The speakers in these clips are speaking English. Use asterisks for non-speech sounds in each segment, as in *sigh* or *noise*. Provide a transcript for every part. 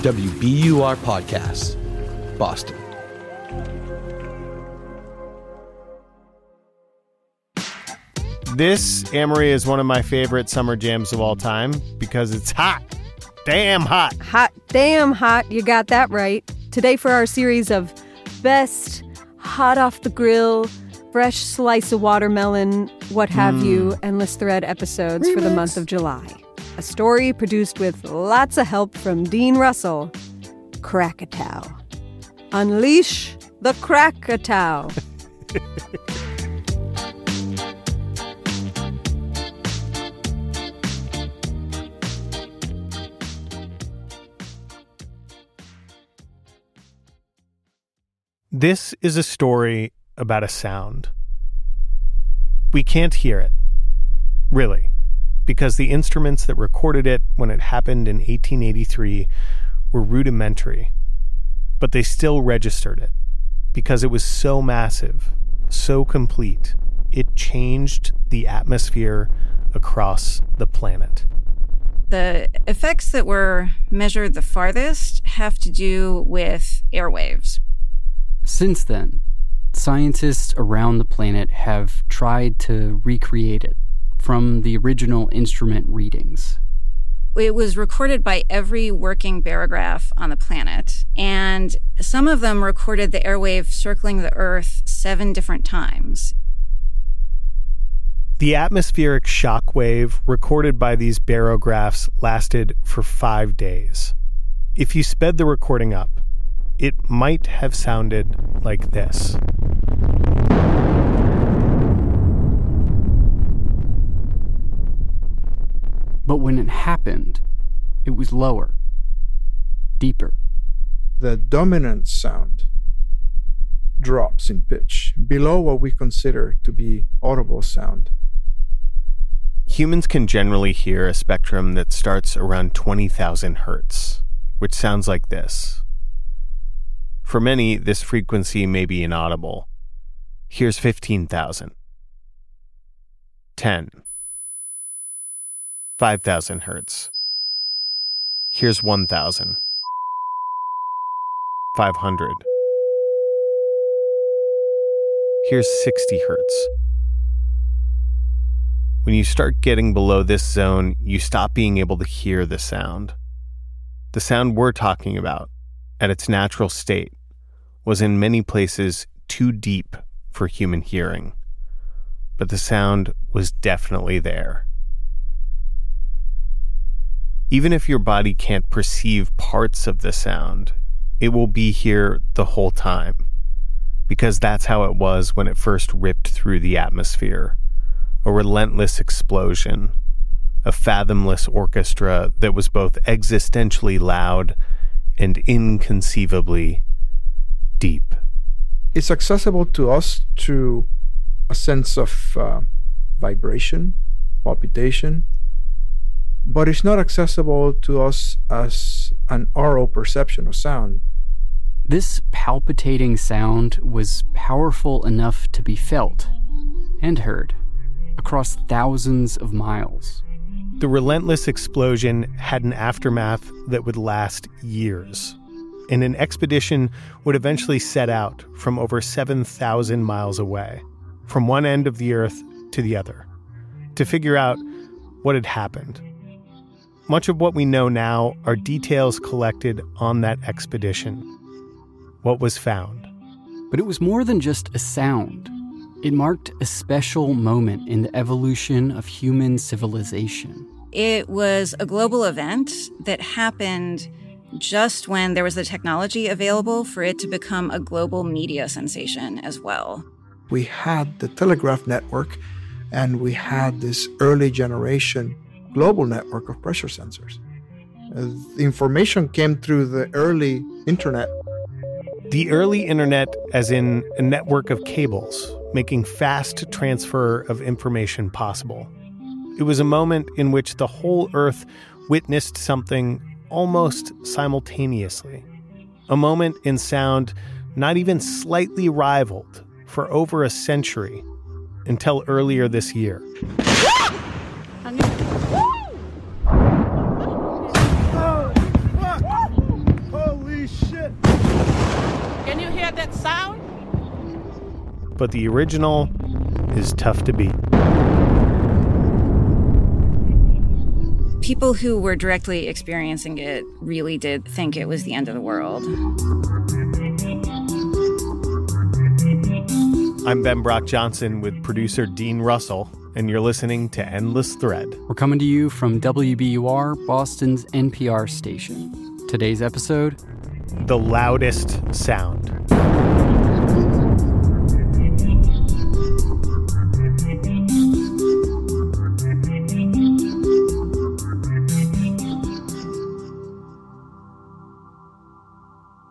WBUR Podcasts, Boston. This, Amory, is one of my favorite summer jams of all time because it's hot. Damn hot. Hot, damn hot. You got that right. Today, for our series of best hot off the grill, fresh slice of watermelon, what have hmm. you, endless thread episodes for the month of July. A story produced with lots of help from Dean Russell. Krakatoa. Unleash the Krakatoa. This is a story about a sound. We can't hear it, really, because the instruments that recorded it when it happened in 1883 were rudimentary, but they still registered it because it was so massive, so complete, it changed the atmosphere across the planet. The effects that were measured the farthest have to do with airwaves. Since then, scientists around the planet have tried to recreate it from the original instrument readings. It was recorded by every working barograph on the planet, and some of them recorded the airwave circling the Earth seven different times. The atmospheric shock wave recorded by these barographs lasted for five days. If you sped the recording up, it might have sounded like this. But when it happened, it was lower, deeper. the dominant sound drops in pitch below what we consider to be audible sound. Humans can generally hear a spectrum that starts around 20,000 hertz, which sounds like this. For many, this frequency may be inaudible. Here's 15,000. 10. 5,000 hertz. Here's 1,000. 500. Here's 60 hertz. When you start getting below this zone, you stop being able to hear the sound. The sound we're talking about, at its natural state, was in many places too deep for human hearing. But the sound was definitely there. Even if your body can't perceive parts of the sound, it will be here the whole time. Because that's how it was when it first ripped through the atmosphere a relentless explosion, a fathomless orchestra that was both existentially loud and inconceivably deep. It's accessible to us through a sense of uh, vibration, palpitation, but it's not accessible to us as an oral perception of sound. This palpitating sound was powerful enough to be felt and heard across thousands of miles. The relentless explosion had an aftermath that would last years, and an expedition would eventually set out from over 7,000 miles away, from one end of the Earth to the other, to figure out what had happened. Much of what we know now are details collected on that expedition. What was found. But it was more than just a sound. It marked a special moment in the evolution of human civilization. It was a global event that happened just when there was the technology available for it to become a global media sensation as well. We had the telegraph network and we had this early generation global network of pressure sensors. Uh, the information came through the early internet The early internet, as in a network of cables, making fast transfer of information possible. It was a moment in which the whole Earth witnessed something almost simultaneously. A moment in sound not even slightly rivaled for over a century until earlier this year. But the original is tough to beat. People who were directly experiencing it really did think it was the end of the world. I'm Ben Brock Johnson with producer Dean Russell, and you're listening to Endless Thread. We're coming to you from WBUR, Boston's NPR station. Today's episode The loudest sound.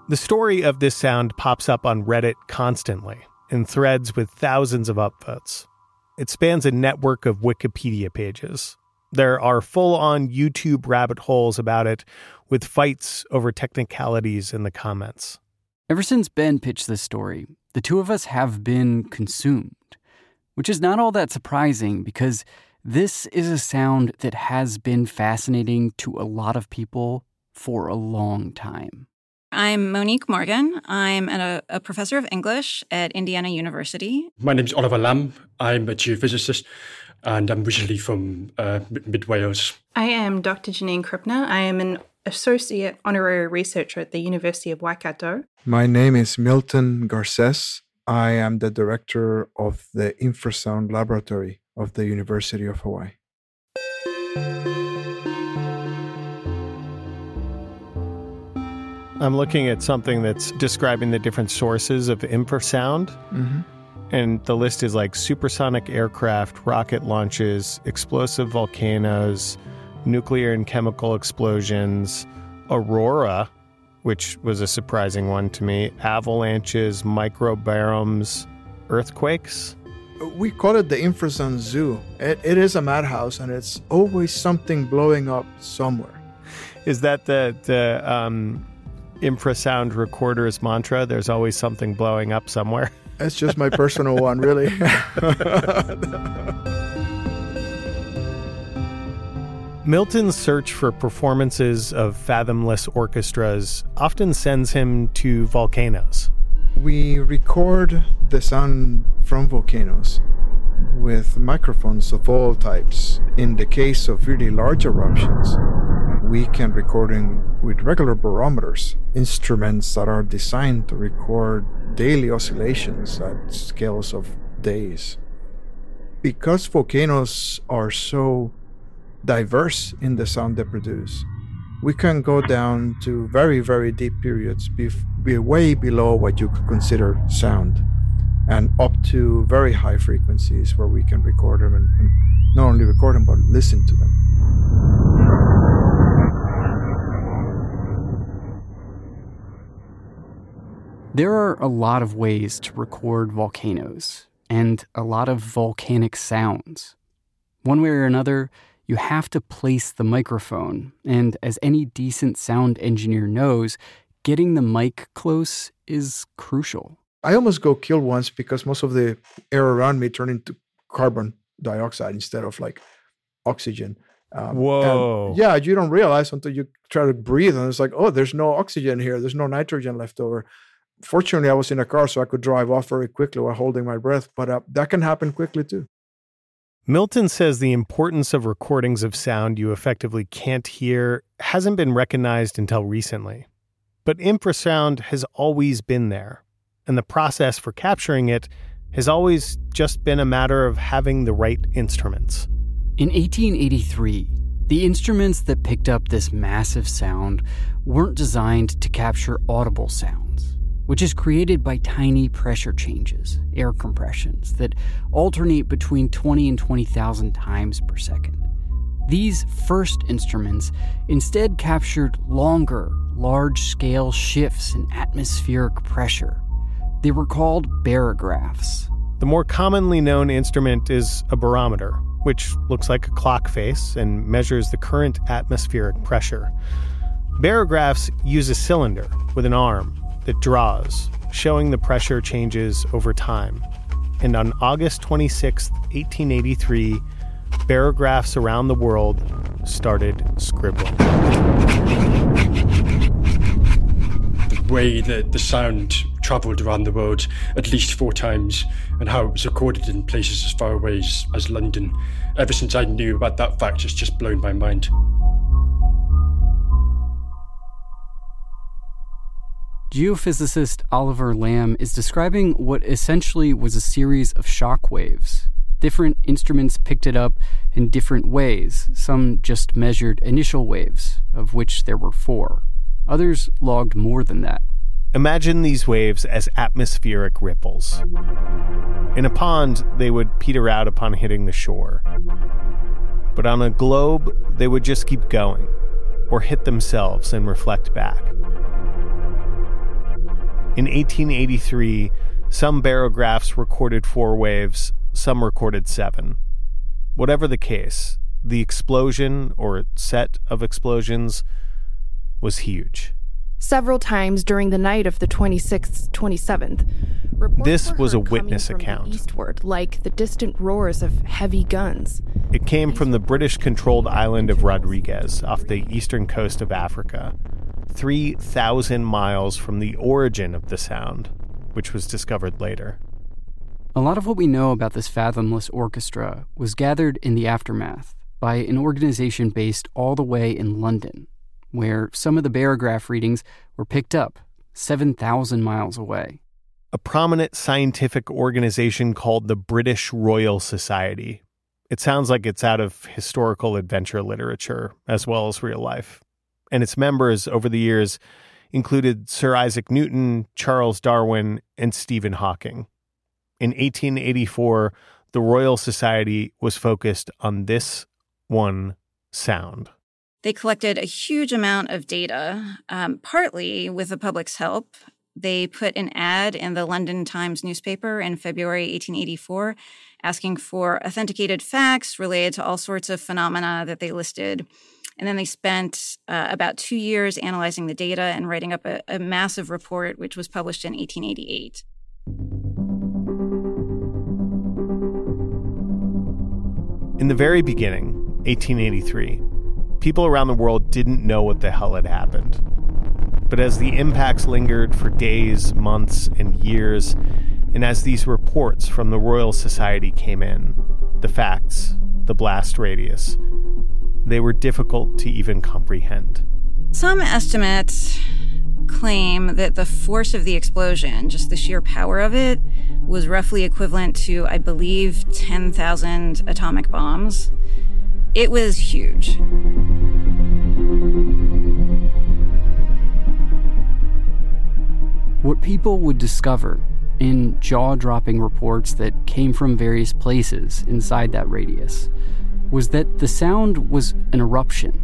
The story of this sound pops up on Reddit constantly in threads with thousands of upvotes. It spans a network of Wikipedia pages. There are full on YouTube rabbit holes about it with fights over technicalities in the comments. Ever since Ben pitched this story, the two of us have been consumed, which is not all that surprising because this is a sound that has been fascinating to a lot of people for a long time. I'm Monique Morgan. I'm a, a, professor of English at Indiana University. My name is Oliver Lamb. I'm a geophysicist and I'm originally from uh, mid Wales. I am Dr. Janine Krippner. I am an associate honorary researcher at the University of Waikato. My name is Milton Garces. I am the director of the Infrasound Laboratory of the University of Hawaii. I'm looking at something that's describing the different sources of infrasound. Mm-hmm. And the list is like supersonic aircraft, rocket launches, explosive volcanoes, nuclear and chemical explosions, aurora, which was a surprising one to me, avalanches, microbaroms, earthquakes. We call it the infrasound zoo. It, it is a madhouse, and it's always something blowing up somewhere. Is that the the um, infrasound recorder's mantra? There's always something blowing up somewhere. *laughs* That's just my personal one, really. *laughs* Milton's search for performances of fathomless orchestras often sends him to volcanoes. We record the sound from volcanoes with microphones of all types. In the case of really large eruptions, we can record with regular barometers, instruments that are designed to record daily oscillations at scales of days. Because volcanoes are so diverse in the sound they produce, we can go down to very, very deep periods, be, be way below what you could consider sound, and up to very high frequencies where we can record them and, and not only record them, but listen to them. There are a lot of ways to record volcanoes and a lot of volcanic sounds. One way or another, you have to place the microphone, and as any decent sound engineer knows, getting the mic close is crucial. I almost go kill once because most of the air around me turned into carbon dioxide instead of like oxygen. Um, Whoa. yeah, you don't realize until you try to breathe, and it's like, oh, there's no oxygen here. There's no nitrogen left over fortunately, I was in a car, so I could drive off very quickly while holding my breath. But uh, that can happen quickly too. Milton says the importance of recordings of sound you effectively can't hear hasn't been recognized until recently. But infrasound has always been there, and the process for capturing it has always just been a matter of having the right instruments. In 1883, the instruments that picked up this massive sound weren't designed to capture audible sounds which is created by tiny pressure changes, air compressions, that alternate between 20 and 20,000 times per second. These first instruments instead captured longer, large scale shifts in atmospheric pressure. They were called barographs. The more commonly known instrument is a barometer, which looks like a clock face and measures the current atmospheric pressure. Barographs use a cylinder with an arm that draws, showing the pressure changes over time. And on August 26, 1883, barographs around the world started scribbling. The way that the sound travelled around the world at least four times and how it was recorded in places as far away as, as London. Ever since I knew about that fact, it's just blown my mind. Geophysicist Oliver Lamb is describing what essentially was a series of shock waves. Different instruments picked it up in different ways. Some just measured initial waves, of which there were four. Others logged more than that. Imagine these waves as atmospheric ripples. In a pond, they would peter out upon hitting the shore. But on a globe, they would just keep going, or hit themselves and reflect back. In 1883, some barographs recorded four waves, some recorded seven. Whatever the case, the explosion or set of explosions was huge. Several times during the night of the 26th, 27th, reports This were was a witness account. eastward, like the distant roars of heavy guns. It came from the British controlled island of Rodrigues off the eastern coast of Africa, 3,000 miles from the origin of the sound, which was discovered later. A lot of what we know about this fathomless orchestra was gathered in the aftermath by an organization based all the way in London, where some of the barograph readings were picked up 7,000 miles away. A prominent scientific organization called the British Royal Society. It sounds like it's out of historical adventure literature as well as real life. And its members over the years included Sir Isaac Newton, Charles Darwin, and Stephen Hawking. In 1884, the Royal Society was focused on this one sound. They collected a huge amount of data, um, partly with the public's help. They put an ad in the London Times newspaper in February 1884 asking for authenticated facts related to all sorts of phenomena that they listed. And then they spent uh, about two years analyzing the data and writing up a, a massive report, which was published in 1888. In the very beginning, 1883, people around the world didn't know what the hell had happened. But as the impacts lingered for days, months, and years, and as these reports from the Royal Society came in, the facts, the blast radius, they were difficult to even comprehend. Some estimates claim that the force of the explosion, just the sheer power of it, was roughly equivalent to, I believe, 10,000 atomic bombs. It was huge. What people would discover in jaw dropping reports that came from various places inside that radius was that the sound was an eruption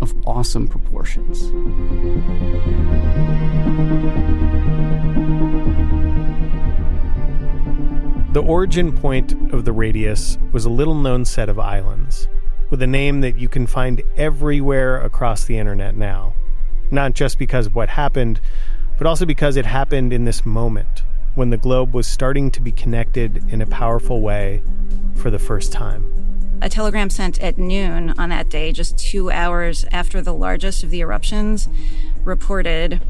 of awesome proportions. The origin point of the radius was a little known set of islands, with a name that you can find everywhere across the internet now. Not just because of what happened, but also because it happened in this moment when the globe was starting to be connected in a powerful way for the first time. A telegram sent at noon on that day, just two hours after the largest of the eruptions, reported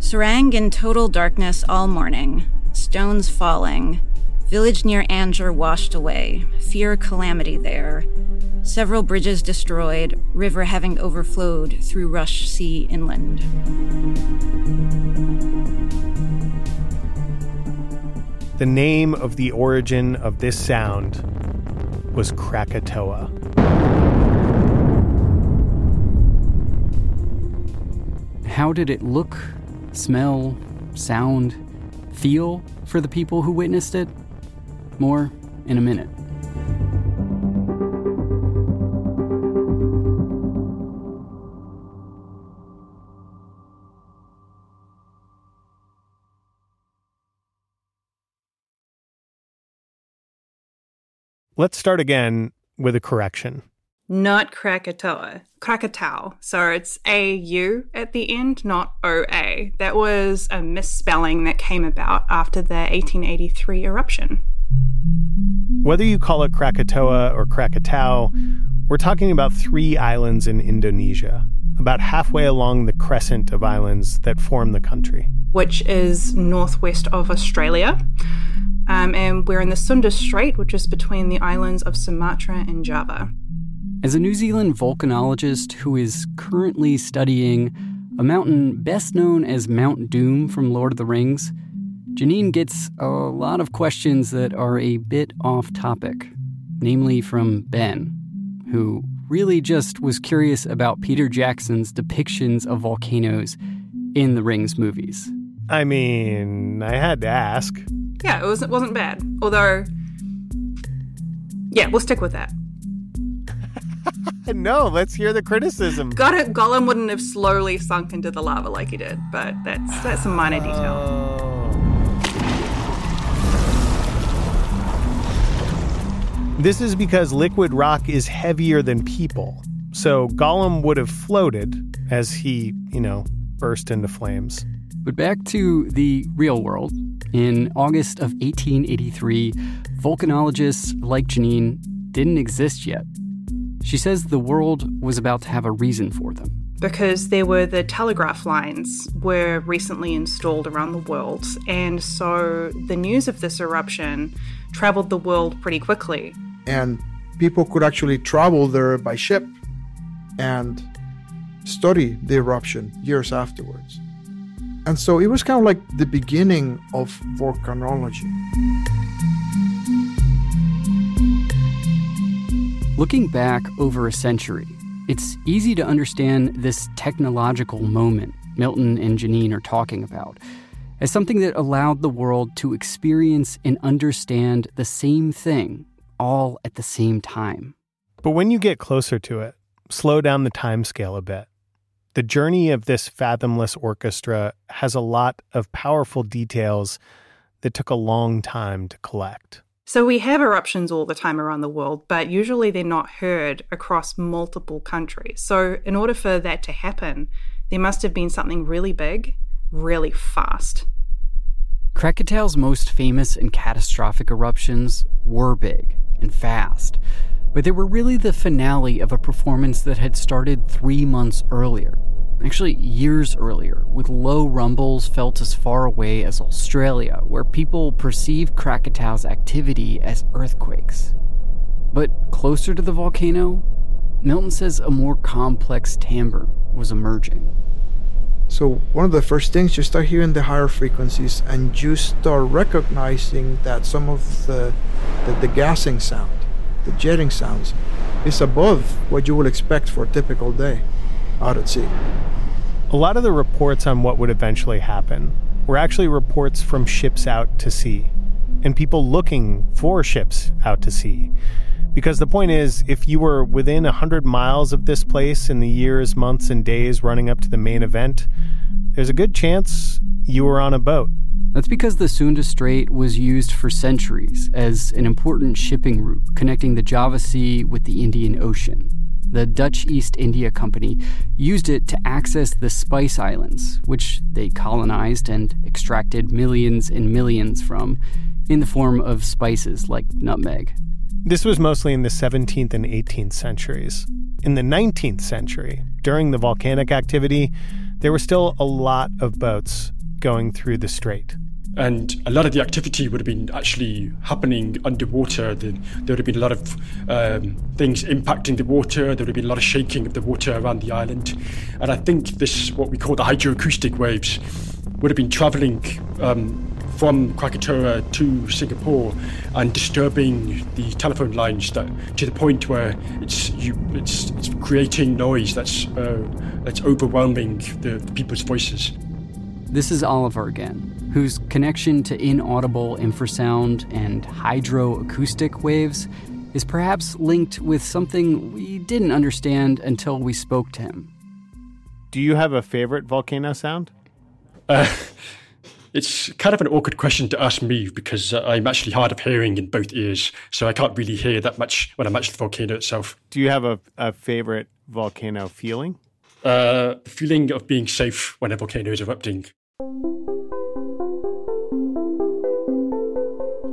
Serang in total darkness all morning, stones falling, village near Anjer washed away, fear calamity there, several bridges destroyed, river having overflowed through Rush Sea inland. The name of the origin of this sound was Krakatoa. How did it look, smell, sound, feel for the people who witnessed it? More in a minute. Let's start again with a correction. Not Krakatoa. Krakatau. So it's A U at the end, not O A. That was a misspelling that came about after the 1883 eruption. Whether you call it Krakatoa or Krakatau, we're talking about three islands in Indonesia, about halfway along the crescent of islands that form the country. Which is northwest of Australia. Um, and we're in the Sunda Strait, which is between the islands of Sumatra and Java. As a New Zealand volcanologist who is currently studying a mountain best known as Mount Doom from Lord of the Rings, Janine gets a lot of questions that are a bit off topic, namely from Ben, who really just was curious about Peter Jackson's depictions of volcanoes in the Rings movies. I mean, I had to ask. Yeah, it wasn't wasn't bad. Although, yeah, we'll stick with that. *laughs* no, let's hear the criticism. Got it. Gollum wouldn't have slowly sunk into the lava like he did, but that's that's a minor detail. Oh. This is because liquid rock is heavier than people. So Gollum would have floated as he, you know, burst into flames. But back to the real world. In August of 1883, volcanologists like Janine didn't exist yet. She says the world was about to have a reason for them. Because there were the telegraph lines were recently installed around the world, and so the news of this eruption traveled the world pretty quickly. And people could actually travel there by ship and study the eruption years afterwards. And so it was kind of like the beginning of volcanology. Looking back over a century, it's easy to understand this technological moment Milton and Janine are talking about as something that allowed the world to experience and understand the same thing all at the same time. But when you get closer to it, slow down the time scale a bit. The journey of this fathomless orchestra has a lot of powerful details that took a long time to collect. So we have eruptions all the time around the world, but usually they're not heard across multiple countries. So in order for that to happen, there must have been something really big, really fast. Krakatau's most famous and catastrophic eruptions were big and fast, but they were really the finale of a performance that had started three months earlier. Actually, years earlier, with low rumbles felt as far away as Australia, where people perceived Krakatau's activity as earthquakes. But closer to the volcano, Milton says a more complex timbre was emerging. So one of the first things you start hearing the higher frequencies and you start recognizing that some of the the, the gassing sound, the jetting sounds, is above what you would expect for a typical day out at sea. A lot of the reports on what would eventually happen were actually reports from ships out to sea and people looking for ships out to sea. Because the point is, if you were within 100 miles of this place in the years, months, and days running up to the main event, there's a good chance you were on a boat. That's because the Sunda Strait was used for centuries as an important shipping route connecting the Java Sea with the Indian Ocean. The Dutch East India Company used it to access the Spice Islands, which they colonized and extracted millions and millions from in the form of spices like nutmeg. This was mostly in the 17th and 18th centuries. In the 19th century, during the volcanic activity, there were still a lot of boats going through the strait. And a lot of the activity would have been actually happening underwater. There, would have been a lot of um, things impacting the water. There would have been a lot of shaking of the water around the island. And I think this, what we call the hydroacoustic waves, would have been traveling um, from Krakatoa to Singapore and disturbing the telephone lines that, to the point where it's you it's, it's creating noise that's uh, that's overwhelming the, the people's voices. This is Oliver again, whose connection to inaudible infrasound and hydroacoustic waves is perhaps linked with something we didn't understand until we spoke to him. Do you have a favorite volcano sound? Uh, *laughs* it's kind of an awkward question to ask me because uh, I'm actually hard of hearing in both ears, so I can't really hear that much when I'm at the volcano itself. Do you have a, a favorite volcano feeling? Uh, the feeling of being safe when a volcano is erupting.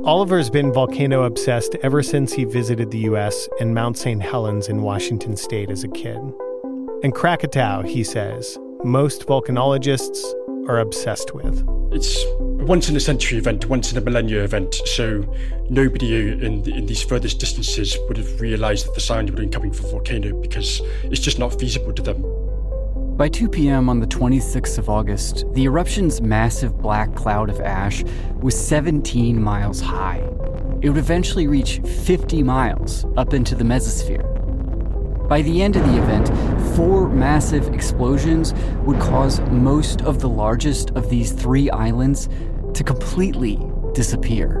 Oliver's been volcano obsessed ever since he visited the US and Mount St. Helens in Washington state as a kid. And Krakatau, he says, most volcanologists are obsessed with. It's a once in a century event, once in a millennia event, so nobody in, in these furthest distances would have realized that the sound would have been coming from a volcano because it's just not feasible to them. By 2 p.m. on the 26th of August, the eruption's massive black cloud of ash was 17 miles high. It would eventually reach 50 miles up into the mesosphere. By the end of the event, four massive explosions would cause most of the largest of these three islands to completely disappear.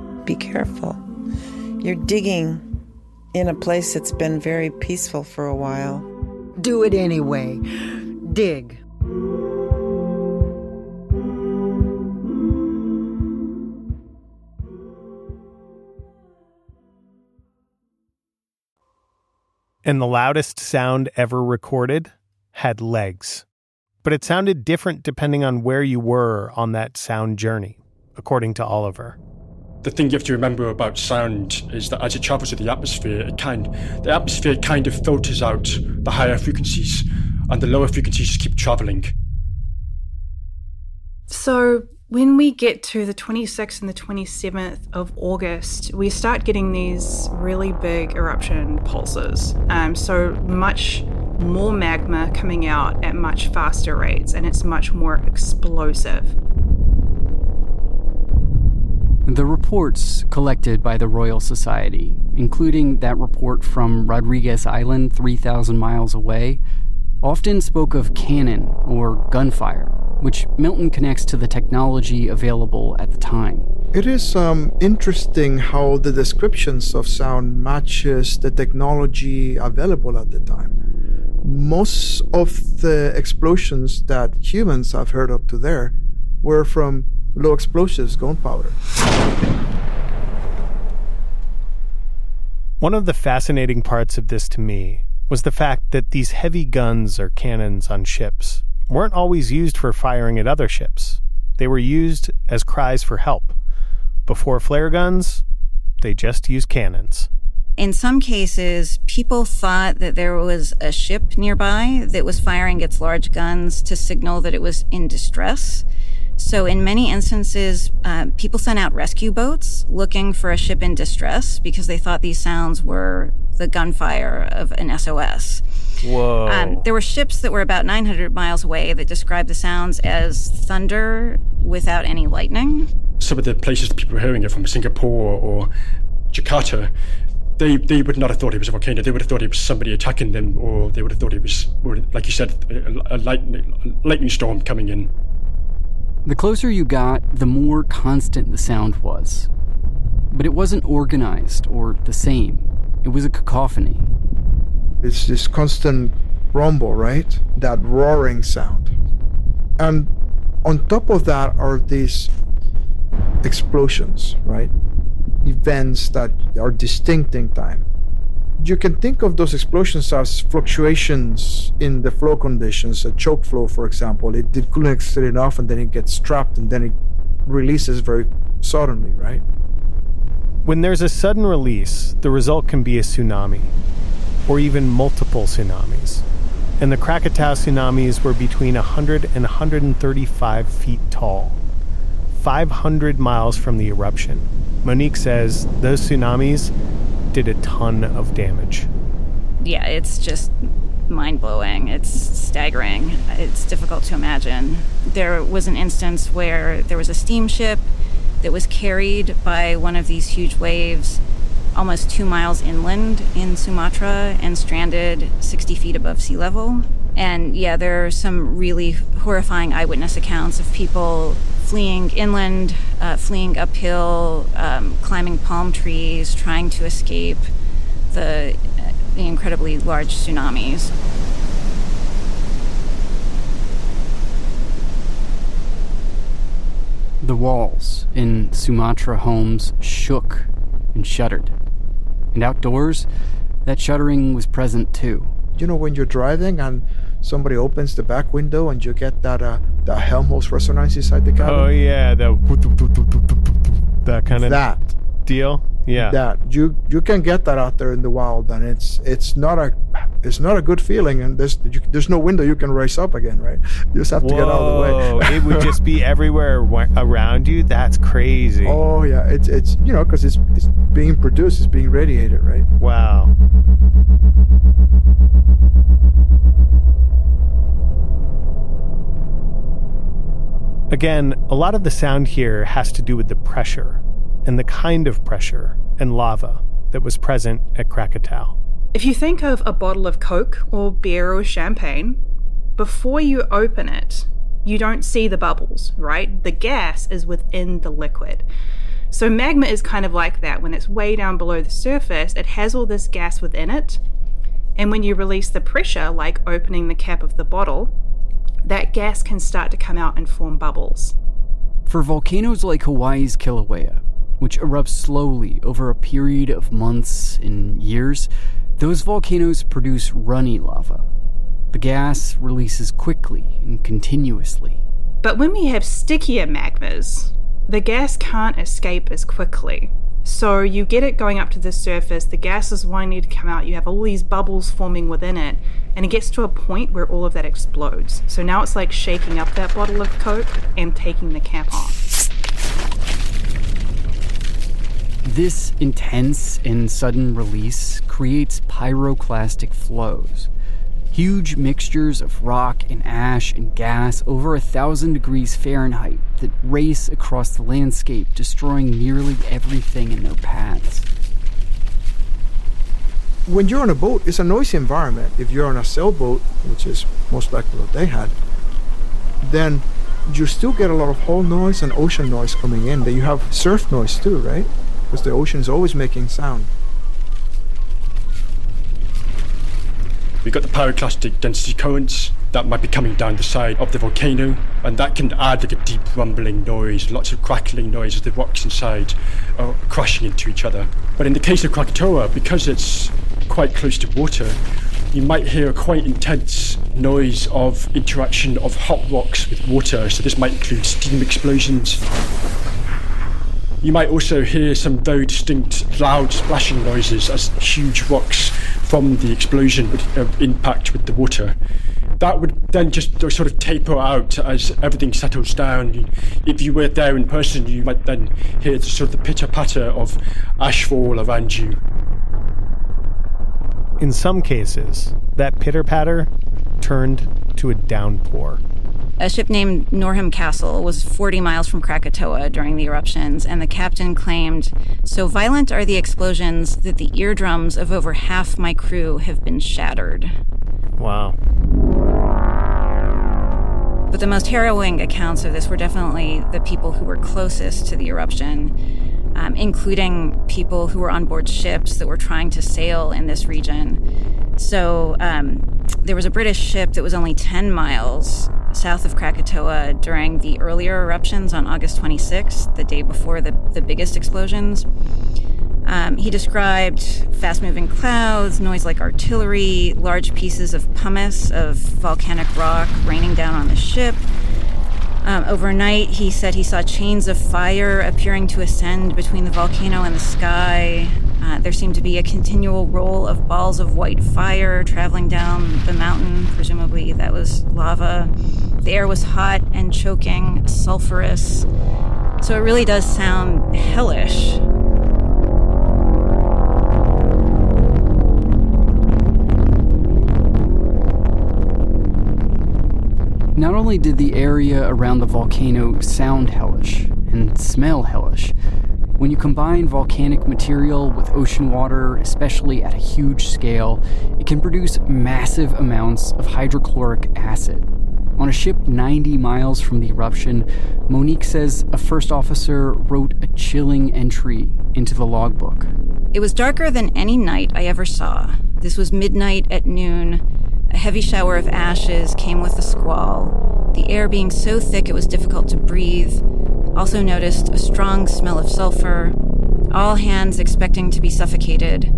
Be careful. You're digging in a place that's been very peaceful for a while. Do it anyway. Dig. And the loudest sound ever recorded had legs. But it sounded different depending on where you were on that sound journey, according to Oliver. The thing you have to remember about sound is that as it travels through the atmosphere, it kind the atmosphere kind of filters out the higher frequencies, and the lower frequencies just keep traveling. So when we get to the 26th and the 27th of August, we start getting these really big eruption pulses. Um, so much more magma coming out at much faster rates, and it's much more explosive. The reports collected by the Royal Society, including that report from Rodrigues Island 3,000 miles away, often spoke of cannon or gunfire, which Milton connects to the technology available at the time. It is um, interesting how the descriptions of sound matches the technology available at the time. Most of the explosions that humans have heard up to there were from low explosives gunpowder. One of the fascinating parts of this to me was the fact that these heavy guns or cannons on ships weren't always used for firing at other ships. They were used as cries for help. Before flare guns, they just used cannons. In some cases, people thought that there was a ship nearby that was firing its large guns to signal that it was in distress. So, in many instances, uh, people sent out rescue boats looking for a ship in distress because they thought these sounds were the gunfire of an SOS. Whoa. Um, there were ships that were about 900 miles away that described the sounds as thunder without any lightning. Some of the places that people were hearing it from, Singapore or Jakarta, they, they would not have thought it was a volcano. They would have thought it was somebody attacking them, or they would have thought it was, like you said, a, a, lightning, a lightning storm coming in. The closer you got, the more constant the sound was. But it wasn't organized or the same, it was a cacophony. It's this constant rumble, right? That roaring sound. And on top of that are these explosions, right? Events that are distinct in time. You can think of those explosions as fluctuations in the flow conditions. A choke flow, for example, it did cooling extend enough, and then it gets trapped, and then it releases very suddenly, right? When there's a sudden release, the result can be a tsunami, or even multiple tsunamis. And the Krakatoa tsunamis were between 100 and 135 feet tall, 500 miles from the eruption. Monique says those tsunamis did a ton of damage. Yeah, it's just mind blowing. It's staggering. It's difficult to imagine. There was an instance where there was a steamship that was carried by one of these huge waves almost two miles inland in Sumatra and stranded 60 feet above sea level. And yeah, there are some really horrifying eyewitness accounts of people fleeing inland, uh, fleeing uphill, um, climbing palm trees, trying to escape the, the incredibly large tsunamis. The walls in Sumatra homes shook and shuddered. And outdoors, that shuddering was present too. You know, when you're driving and somebody opens the back window and you get that uh, that Helmholtz resonance inside the cabin. Oh yeah, that that kind of that deal. Yeah, that you you can get that out there in the wild, and it's it's not a it's not a good feeling, and there's you, there's no window you can raise up again, right? You just have to Whoa, get out of the way. it would just be everywhere around you. That's crazy. *laughs* Oh yeah, it's it's you know because it's it's being produced, it's being radiated, right? Wow. Again, a lot of the sound here has to do with the pressure and the kind of pressure and lava that was present at Krakatoa. If you think of a bottle of Coke or beer or champagne, before you open it, you don't see the bubbles, right? The gas is within the liquid. So magma is kind of like that. When it's way down below the surface, it has all this gas within it. And when you release the pressure, like opening the cap of the bottle, that gas can start to come out and form bubbles. For volcanoes like Hawaii's Kilauea, which erupts slowly over a period of months and years, those volcanoes produce runny lava. The gas releases quickly and continuously. But when we have stickier magmas, the gas can't escape as quickly. So you get it going up to the surface, the gas is wanting to come out, you have all these bubbles forming within it, and it gets to a point where all of that explodes. So now it's like shaking up that bottle of Coke and taking the cap off. This intense and sudden release creates pyroclastic flows. Huge mixtures of rock and ash and gas over a thousand degrees Fahrenheit that race across the landscape, destroying nearly everything in their paths when you're on a boat, it's a noisy environment. If you're on a sailboat, which is most likely what they had, then you still get a lot of hull noise and ocean noise coming in. Then you have surf noise too, right? Because the ocean is always making sound. We've got the pyroclastic density currents that might be coming down the side of the volcano, and that can add like a deep rumbling noise, lots of crackling noise as the rocks inside are crashing into each other. But in the case of Krakatoa, because it's quite close to water, you might hear a quite intense noise of interaction of hot rocks with water, so this might include steam explosions. You might also hear some very distinct loud splashing noises as huge rocks from the explosion would uh, impact with the water. That would then just sort of taper out as everything settles down. If you were there in person, you might then hear the sort of the pitter patter of ashfall around you. In some cases, that pitter patter turned to a downpour. A ship named Norham Castle was 40 miles from Krakatoa during the eruptions, and the captain claimed So violent are the explosions that the eardrums of over half my crew have been shattered. Wow. But the most harrowing accounts of this were definitely the people who were closest to the eruption, um, including people who were on board ships that were trying to sail in this region. So um, there was a British ship that was only 10 miles south of Krakatoa during the earlier eruptions on August 26th, the day before the, the biggest explosions. Um, he described fast moving clouds, noise like artillery, large pieces of pumice of volcanic rock raining down on the ship. Um, overnight, he said he saw chains of fire appearing to ascend between the volcano and the sky. Uh, there seemed to be a continual roll of balls of white fire traveling down the mountain. Presumably, that was lava. The air was hot and choking, sulfurous. So it really does sound hellish. Not only did the area around the volcano sound hellish and smell hellish, when you combine volcanic material with ocean water, especially at a huge scale, it can produce massive amounts of hydrochloric acid. On a ship 90 miles from the eruption, Monique says a first officer wrote a chilling entry into the logbook. It was darker than any night I ever saw. This was midnight at noon. A heavy shower of ashes came with the squall, the air being so thick it was difficult to breathe. Also noticed a strong smell of sulfur. All hands expecting to be suffocated.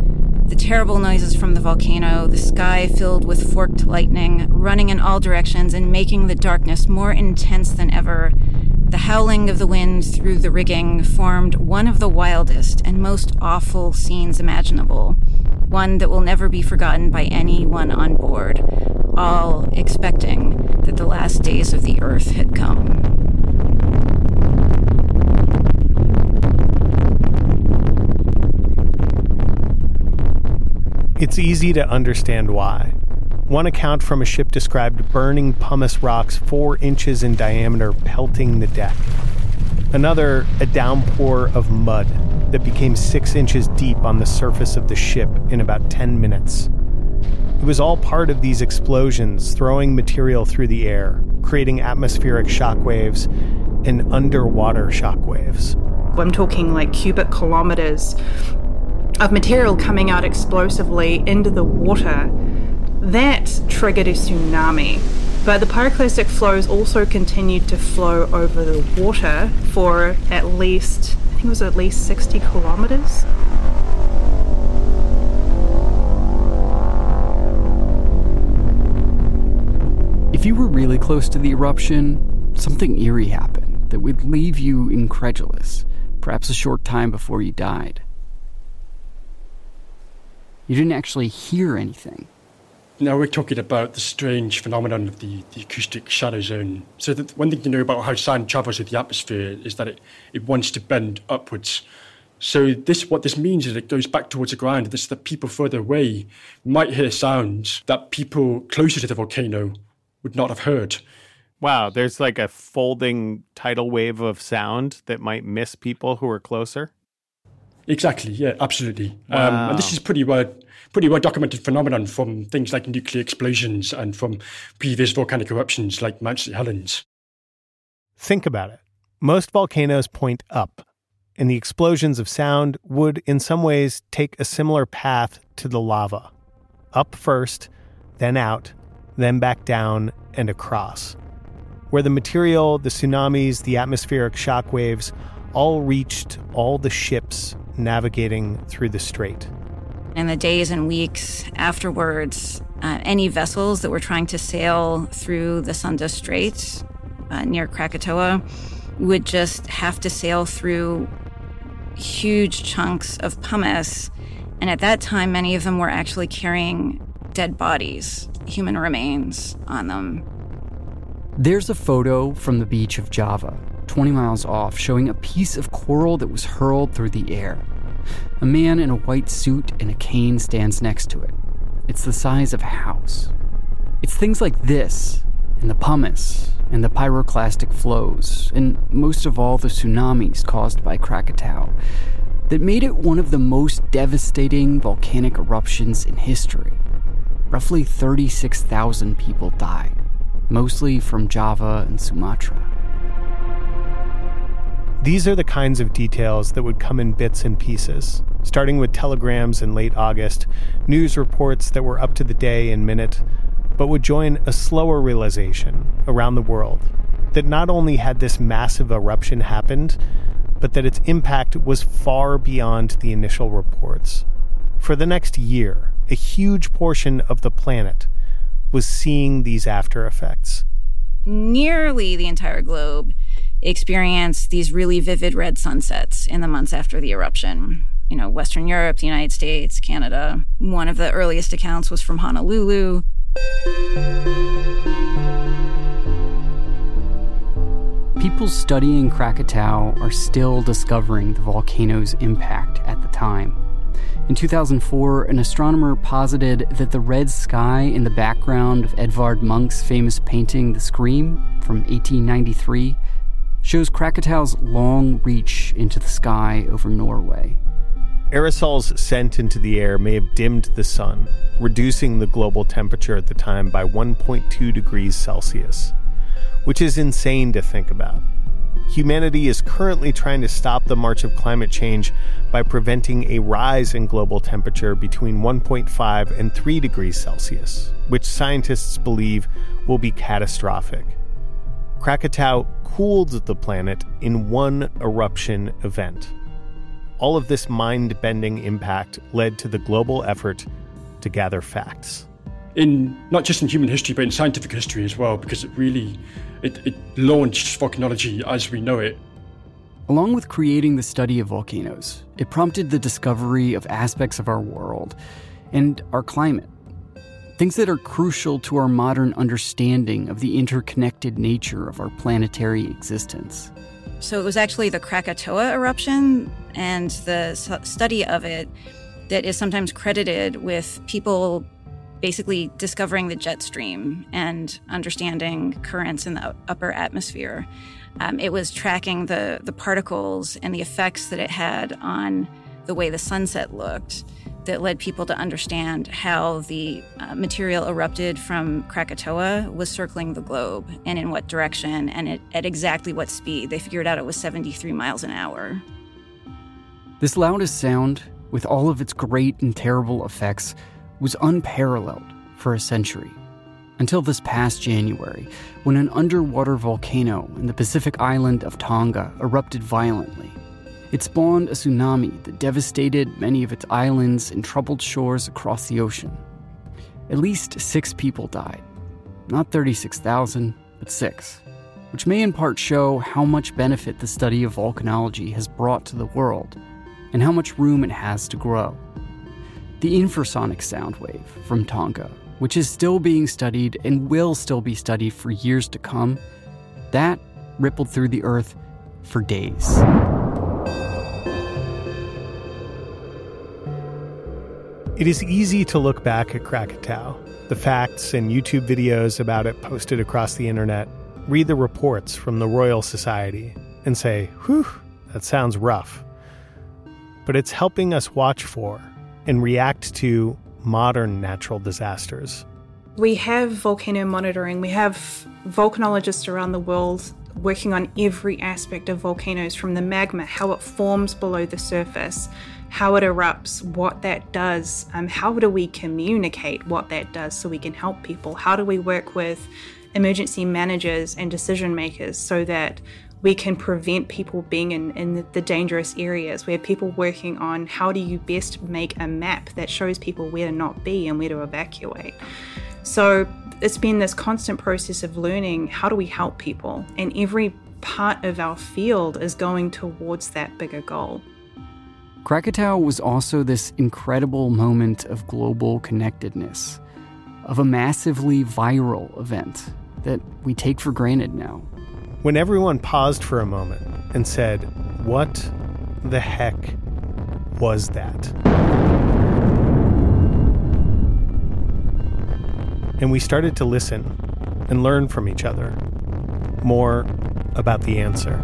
The terrible noises from the volcano, the sky filled with forked lightning, running in all directions and making the darkness more intense than ever. The howling of the wind through the rigging formed one of the wildest and most awful scenes imaginable one that will never be forgotten by anyone on board, all expecting that the last days of the earth had come. It's easy to understand why. One account from a ship described burning pumice rocks four inches in diameter pelting the deck. Another, a downpour of mud that became six inches deep on the surface of the ship in about 10 minutes. It was all part of these explosions throwing material through the air, creating atmospheric shock waves and underwater shock waves. I'm talking like cubic kilometers of material coming out explosively into the water. That triggered a tsunami. But the pyroclastic flows also continued to flow over the water for at least I think it was at least 60 kilometers. If you were really close to the eruption, something eerie happened that would leave you incredulous, perhaps a short time before you died. You didn't actually hear anything. Now we're talking about the strange phenomenon of the, the acoustic shadow zone. So the, one thing to know about how sound travels through the atmosphere is that it, it wants to bend upwards. So this what this means is it goes back towards the ground. This that people further away might hear sounds that people closer to the volcano would not have heard. Wow, there's like a folding tidal wave of sound that might miss people who are closer. Exactly. Yeah. Absolutely. Wow. Um, and this is pretty well pretty well documented phenomenon from things like nuclear explosions and from previous volcanic eruptions like Mount St. Helens. Think about it. Most volcanoes point up, and the explosions of sound would, in some ways, take a similar path to the lava. Up first, then out, then back down and across. Where the material, the tsunamis, the atmospheric shock waves all reached all the ships navigating through the strait. In the days and weeks afterwards, uh, any vessels that were trying to sail through the Sunda Strait uh, near Krakatoa would just have to sail through huge chunks of pumice. And at that time, many of them were actually carrying dead bodies, human remains on them. There's a photo from the beach of Java, 20 miles off, showing a piece of coral that was hurled through the air. A man in a white suit and a cane stands next to it. It's the size of a house. It's things like this, and the pumice, and the pyroclastic flows, and most of all the tsunamis caused by Krakatoa, that made it one of the most devastating volcanic eruptions in history. Roughly 36,000 people died, mostly from Java and Sumatra. These are the kinds of details that would come in bits and pieces, starting with telegrams in late August, news reports that were up to the day and minute, but would join a slower realization around the world that not only had this massive eruption happened, but that its impact was far beyond the initial reports. For the next year, a huge portion of the planet was seeing these after effects. Nearly the entire globe experienced these really vivid red sunsets in the months after the eruption. You know, Western Europe, the United States, Canada. One of the earliest accounts was from Honolulu. People studying Krakatoa are still discovering the volcano's impact at the time. In 2004, an astronomer posited that the red sky in the background of Edvard Munch's famous painting The Scream from 1893 shows Krakatoa's long reach into the sky over Norway. Aerosols sent into the air may have dimmed the sun, reducing the global temperature at the time by 1.2 degrees Celsius, which is insane to think about. Humanity is currently trying to stop the march of climate change by preventing a rise in global temperature between 1.5 and 3 degrees Celsius, which scientists believe will be catastrophic. Krakatoa cooled the planet in one eruption event. All of this mind bending impact led to the global effort to gather facts. In not just in human history, but in scientific history as well, because it really it, it launched volcanology as we know it. Along with creating the study of volcanoes, it prompted the discovery of aspects of our world and our climate. Things that are crucial to our modern understanding of the interconnected nature of our planetary existence. So it was actually the Krakatoa eruption and the study of it that is sometimes credited with people basically discovering the jet stream and understanding currents in the upper atmosphere. Um, it was tracking the, the particles and the effects that it had on the way the sunset looked that led people to understand how the uh, material erupted from Krakatoa was circling the globe and in what direction and it, at exactly what speed. They figured out it was 73 miles an hour. This loudest sound, with all of its great and terrible effects, was unparalleled for a century. Until this past January, when an underwater volcano in the Pacific island of Tonga erupted violently. It spawned a tsunami that devastated many of its islands and troubled shores across the ocean. At least six people died. Not 36,000, but six, which may in part show how much benefit the study of volcanology has brought to the world and how much room it has to grow the infrasonic sound wave from Tonga, which is still being studied and will still be studied for years to come, that rippled through the earth for days. It is easy to look back at Krakatoa, the facts and YouTube videos about it posted across the internet, read the reports from the Royal Society, and say, whew, that sounds rough. But it's helping us watch for and react to modern natural disasters. We have volcano monitoring, we have volcanologists around the world working on every aspect of volcanoes from the magma, how it forms below the surface, how it erupts, what that does, um, how do we communicate what that does so we can help people, how do we work with emergency managers and decision makers so that we can prevent people being in, in the dangerous areas. We have people working on how do you best make a map that shows people where to not be and where to evacuate. So it's been this constant process of learning how do we help people, and every part of our field is going towards that bigger goal. Krakatoa was also this incredible moment of global connectedness, of a massively viral event that we take for granted now when everyone paused for a moment and said, What the heck was that? And we started to listen and learn from each other more about the answer.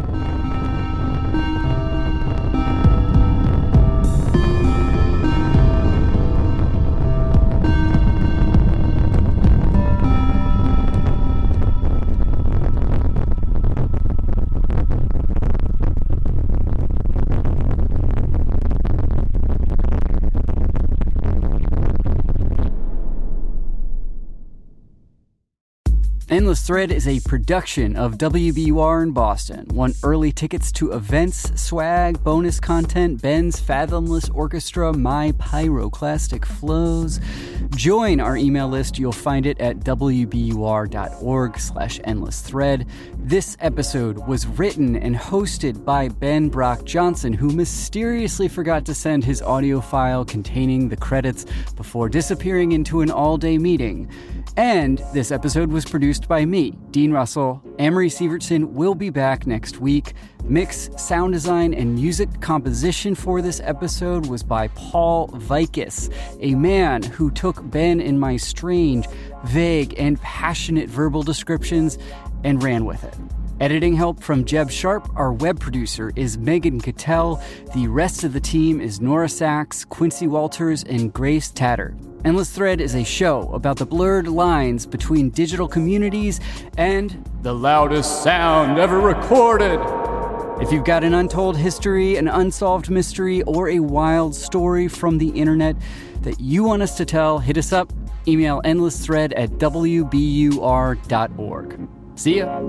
Endless Thread is a production of WBUR in Boston. Want early tickets to events, swag, bonus content, Ben's Fathomless Orchestra, My Pyroclastic Flows? Join our email list. You'll find it at wbur.org slash endless thread. This episode was written and hosted by Ben Brock Johnson, who mysteriously forgot to send his audio file containing the credits before disappearing into an all-day meeting. And this episode was produced by me, Dean Russell. Amory Sievertson will be back next week. Mix, sound design, and music composition for this episode was by Paul Vaitkus, a man who took Ben in my strange, vague, and passionate verbal descriptions and ran with it. Editing help from Jeb Sharp. Our web producer is Megan Cattell. The rest of the team is Nora Saks, Quincy Walters, and Grace Tatter. Endless Thread is a show about the blurred lines between digital communities and the loudest sound ever recorded. If you've got an untold history, an unsolved mystery, or a wild story from the internet that you want us to tell, hit us up. Email endlessthread at wbur.org. See ya.